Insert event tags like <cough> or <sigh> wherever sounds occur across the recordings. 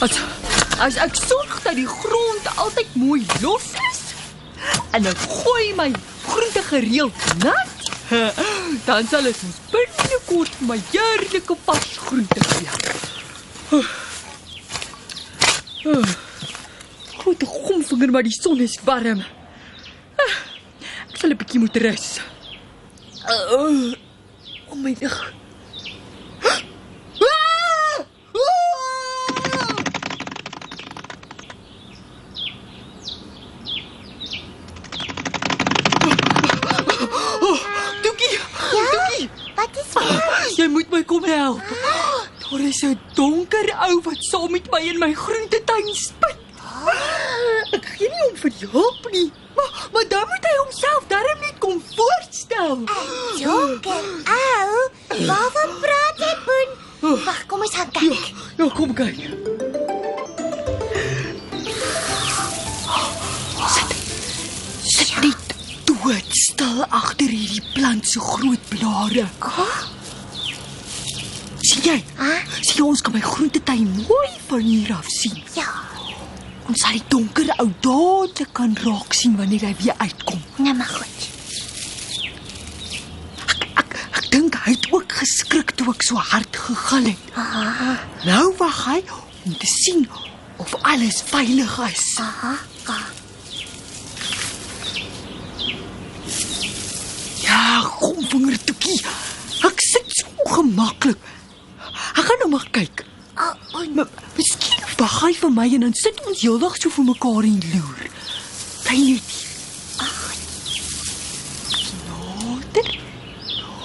As as ek sorg dat die grond altyd mooi los is en ek gooi my groente gereeld nat, dan sal dit ons binnekort my heerlike vars groente gee. Goed, gomvinger maar die son is warm. Ek sal 'n bietjie moet rus. Uh, oh my lig. Ah! Ah! Doekie, Doekie, Wat is fout? Jy moet my kom help. Daar is 'n donker ou wat saam met my in my groentetuin spit. Ek gee nie om vir hulp nie. Maar, maar dan moet hy homself darm net kom voorstel. Donker ou. Waarvan praat jy, Boen? Wag, kom ons gaan Ja, kyk. ja, kom kyk. Sit. Sit net doodstil agter hierdie plant se groot blare. Sien jy? Hæ? Sien ons kan my groentetuin mooi van hier af sien. Ja, Ons sal die donker ou dadelik kan raak sien wanneer hy weer uitkom. nou maar goed. Ek ek, ek dink hy het ook geskrik toe ek so hard gegil het. Aha, Nou wag hy om te sien of alles veilig is. aha. ah. Ja, kom vingertoekie. Ek sit so ongemaklik. Maar kyk. Oh. Maar miskien wag hy vir my en dan sit ons heeldag so vir mekaar en loer. Bly net. Ag. Nader.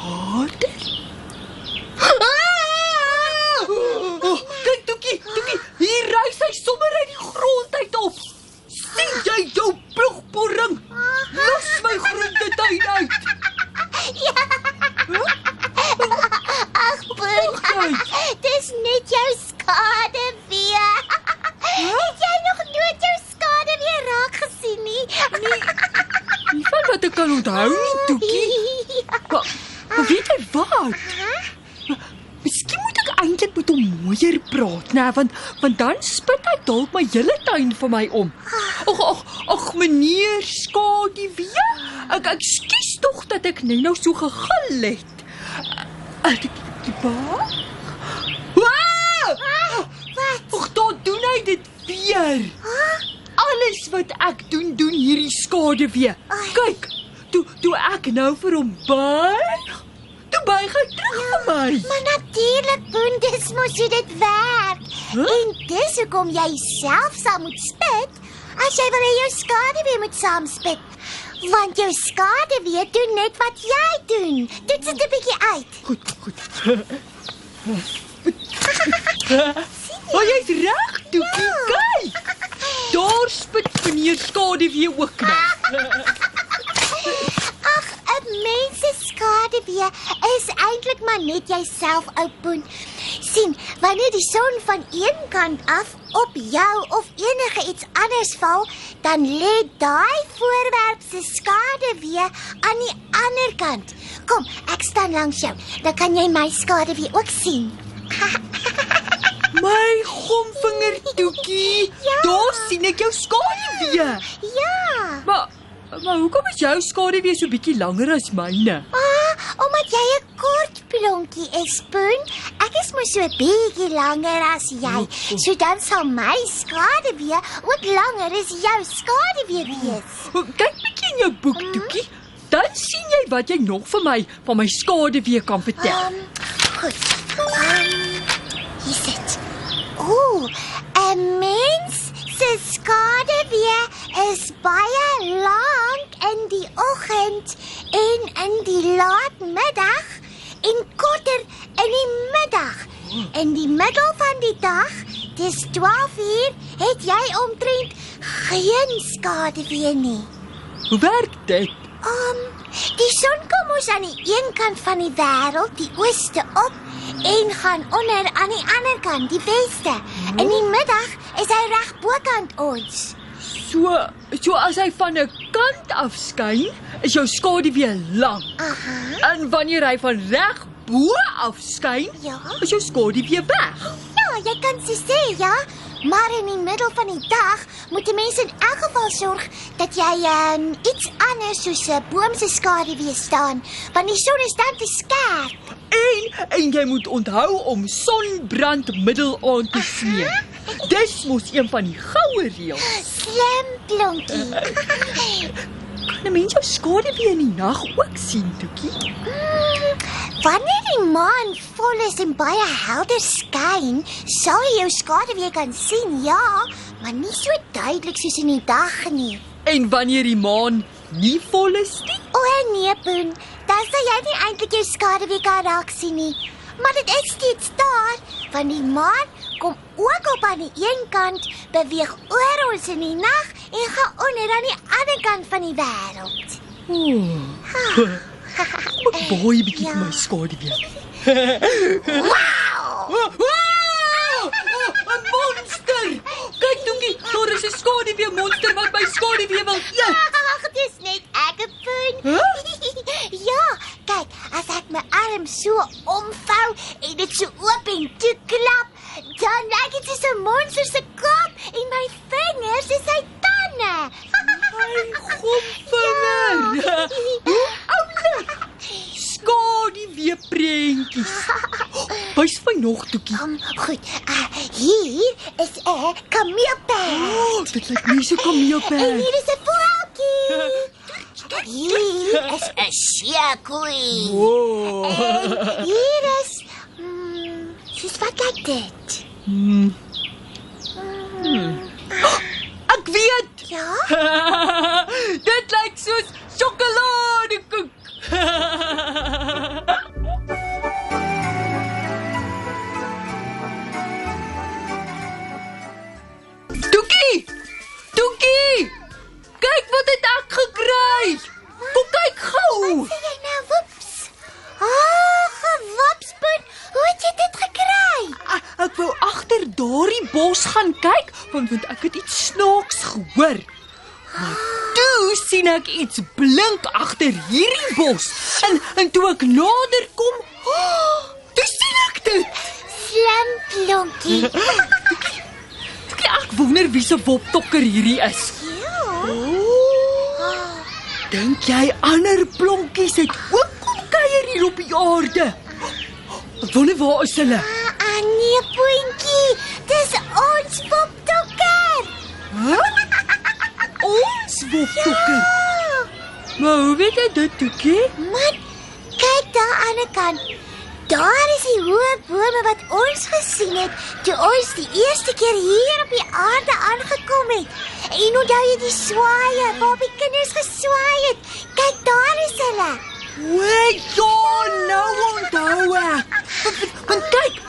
Nader. Ah! Oh, kyk Toekie, Toekie, hier rys hy sommer uit die grond uit op. sien jy jou ploegboring? Los my groentetuin uit. Ag, Boen. Kyk. Dis net jou skade weer. Het jy nog nooit jou skade weer raak gesien nie? Nee. Nie van wat ek kan onthou nie, Toekie. Maar weet jy wat? Miskien moet ek eintlik met hom mooier praat, né, want want dan spit hy dalk my hele tuin vir my om. Ag ag ag meneer Skadewee, ek ekskuus tog dat ek net nou so gegil het. Ek die ba? Wow! Wat? Ag, tot doen hy dit weer. Alles wat ek doen, doen hierdie skade weer. Kyk, toe toe ek nou vir hom buig, toe buig hy terug vir my. Maar natuurlik, Boen, dis mos hoe dit werk. Huh? En dis hoekom jy self sal moet spit as jy wil hê jou skade weer moet saamspit. Want jou skade weer doen net wat jy doen. Dit sit 'n bietjie uit. Goed, goed. <laughs> Maar jy's reg, Toekie, kyk. Daar spit meneer skade weer ook nou. <laughs> Ag, 'n mens se skade weer is eintlik maar net jouself, ou Boen. sien, wanneer die son van een kant af op jou of enige iets anders val, dan lê daai voorwerp se skade weer aan die ander kant. Kom, ek staan langs jou. Dan kan jy my skade weer ook sien. <laughs> My gomvinger Toekie. Ja. Daar sien ek jou skade weer. Ja. Maar maar hoekom is jou skade weer so bietjie langer as myne? Ah, omdat jy 'n kort plonkie is, Boen. Ek is mos so bietjie langer as jy. So dan sal my skade weer ook langer as jou skade weer wees. Kyk bietjie in jou boek, Toekie. Dan sien jy wat jy nog vir my van my skade weer kan vertel. Ehm, goed. Ehm, hier sit. Ooh, 'n mens se skade weer is baie in die oggend en in die laat middag en korter in die middag. In die middel van die dag, dis 12 uur, het jy omtrent geen skade weer nie. Hoe werk dit? Um, die son kom ons aan die een kant van die wêreld, die ooste op en gaan onder aan die ander kant, die weste. In die middag is hy reg bokant ons. So, so as hy van 'n kant af skyn, is jou skade weer lank. Aha. En wanneer hy van reg bo af skyn, Ja. is jou skade weer weg. Ja, jy kan so sê, ja. Maar in die middel van die dag moet 'n mens in elk geval sorg dat jy um, iets anders soos 'n boom se skaduwee staan, want die son is dan te skerp. En en jy moet onthou om sonbrandmiddel aan te smeer. Dis mos een van die goue reëls. Slim plonkie. <laughs> Kan 'n mens jou skaduwee in die nag ook sien, Toekie? Mm, Wanneer die maan vol is en baie helder skyn, sal jy jou skaduwee kan sien, ja, maar nie so duidelik soos in die dag nie. En wanneer die maan nie vol is nie, O nee, Boen, dan sal jy nie eintlik jou skaduwee kan raak sien nie. Maar dit is steeds daar, want die maan kom ook op aan die een kant, beweeg oor ons in die nag en gaan onder aan die ander kant van die wêreld. oh, moet baie bietjie vir my skaduwee. <laughs> Wow! <laughs> Oh, 'n Monster! Kyk, Toekie, daar is 'n skaduwee monster wat my skaduwee wil eet. <laughs> Ag, dis net ek, Boen. Huh? ja, kyk, as ek my arm so omvou en dit so oop en toe klap, dan lyk dit soos 'n monster se kop en my vingers is sy tande. My gomvinger. Hoe oulik. Skaduwee prentjies. Wys my nog, Toekie. Um, goed. Uh, hier is 'n kameelperd. Oh, dit lyk nie so En kameelperd. hier is 'n voeltjie. Hier is 'n seekoei. Oh. En hier is mm, soos wat lyk dit? Hmm. Ek weet. Ja? Daardie bos gaan kyk want want ek het iets snaaks gehoor. Maar toe sien ek iets blink agter hierdie bos. En en toe ek nader kom, oh, toe sien ek dit. Slim plonkie. Ek ek wonder wie se woptokker hierdie is. Ja. Oh, dink jy ander plonkies het ook kom kuier hier op die aarde? Ek wonder waar is hulle? Ons poptokker. Huh? Ons woptokker. Maar hoe weet jy dit, Toekie? Man, kyk daar aan die kant. Daar is die hoë bome wat ons gesien het toe ons die eerste keer hier op die aarde aangekom het. En onthou jy die swaaye waar die kinders geswaai het? Kyk, daar is hulle. Wait, ja, nou onthou ek. Want kyk,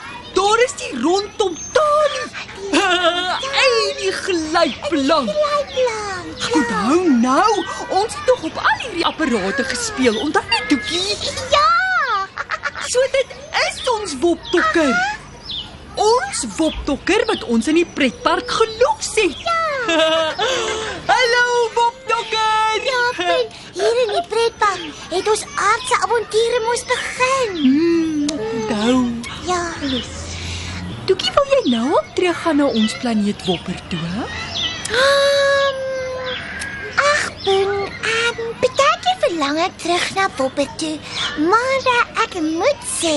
Blyplank. Ek onthou nou, ons het tog op al hierdie apparate gespeel. Onthou net, Toekie? Ja. So dit is ons woptokker. Ons woptokker wat ons in die pretpark gelos het. Ja. <laughs> Hallo woptokker. Ja, punt. Hier in die pretpark het ons aardse avonture mos begin. Hmm, onthou. Ja. Toekie, wil jy nou op terug gaan na ons planeet Wopper toe? hè? Um, ag, Boen, um, betek jy verlang ek terug na Boppe toe, maar uh, ek moet sê,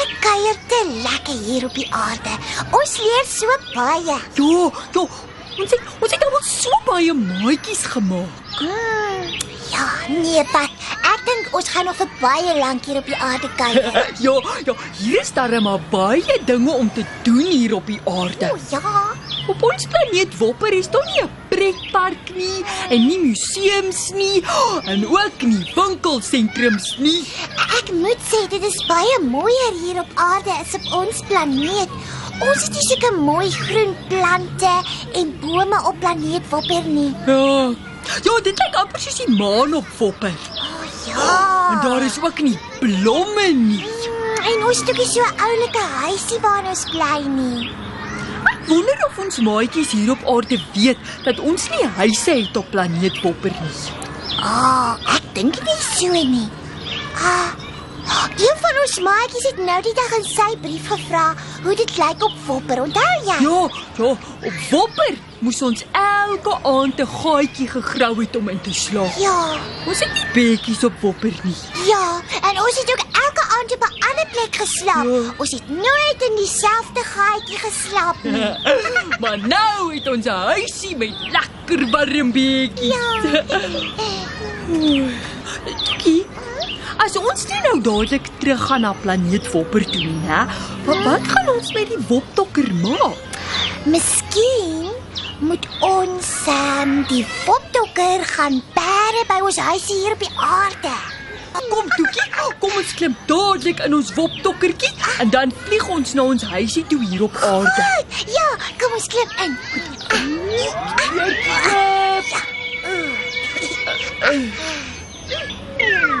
ek kuier te lekker hier op die aarde. Ons leer so baie. Ja, ja. Ons het ons het al so baie maatjies gemaak. Mm, ja, nee, Pat. Ek dink ons gaan nog vir baie lank hier op die aarde kuier. <laughs> Ja, ja, hier is daar maar baie dinge om te doen hier op die aarde. O ja. Op ons planeet Wopper is daar nie 'n pretpark nie en nie museums nie <gasps> en ook nie winkelsentrums nie. Ek moet sê dit is baie mooier hier op aarde as op ons planeet. Ons het nie sulke mooi groen plante en bome op planeet Wopper nie. Ja. Ja, dit lyk amper soos die maan op Wopper. Oh, ja. En daar is ook nie blomme nie. Mm, En ons het ook nie so 'n oulike huisie waar ons bly nie. Ek wonder of ons maatjies hier op aarde weet dat ons nie huise het op planeet Wopper nie. Ah, oh, ek dink nie so nie. Ah, Een van ons maatjies het nou die dag in sy brief gevra hoe dit lyk op Wopper. Onthou jy? Ja, ja, op Wopper moes ons elke aand 'n gaatjie gegrou het om in te slaap. Ja, Ons het nie bedjies op Wopper nie. ja, en ons het ook elke aand op 'n ander plek geslaap. Ja. Ons het nooit in dieselfde gaatjie geslaap nie. <laughs> maar nou het ons 'n huisie met lekker warm bedjies. Ja. <laughs> Tukie. As ons nie nou dadelik terug gaan na planeet Wopper toe nie, hè? Wat wat gaan ons met die Woptokker maak? Miskien moet ons um, die Woptokker gaan perde by ons huisie hier op die aarde. Kom Tukie, kom ons klim dadelik in ons Woptokkertjie en dan vlieg ons na ons huisie toe hier op aarde. Goed, ja, kom ons klim in. Ja.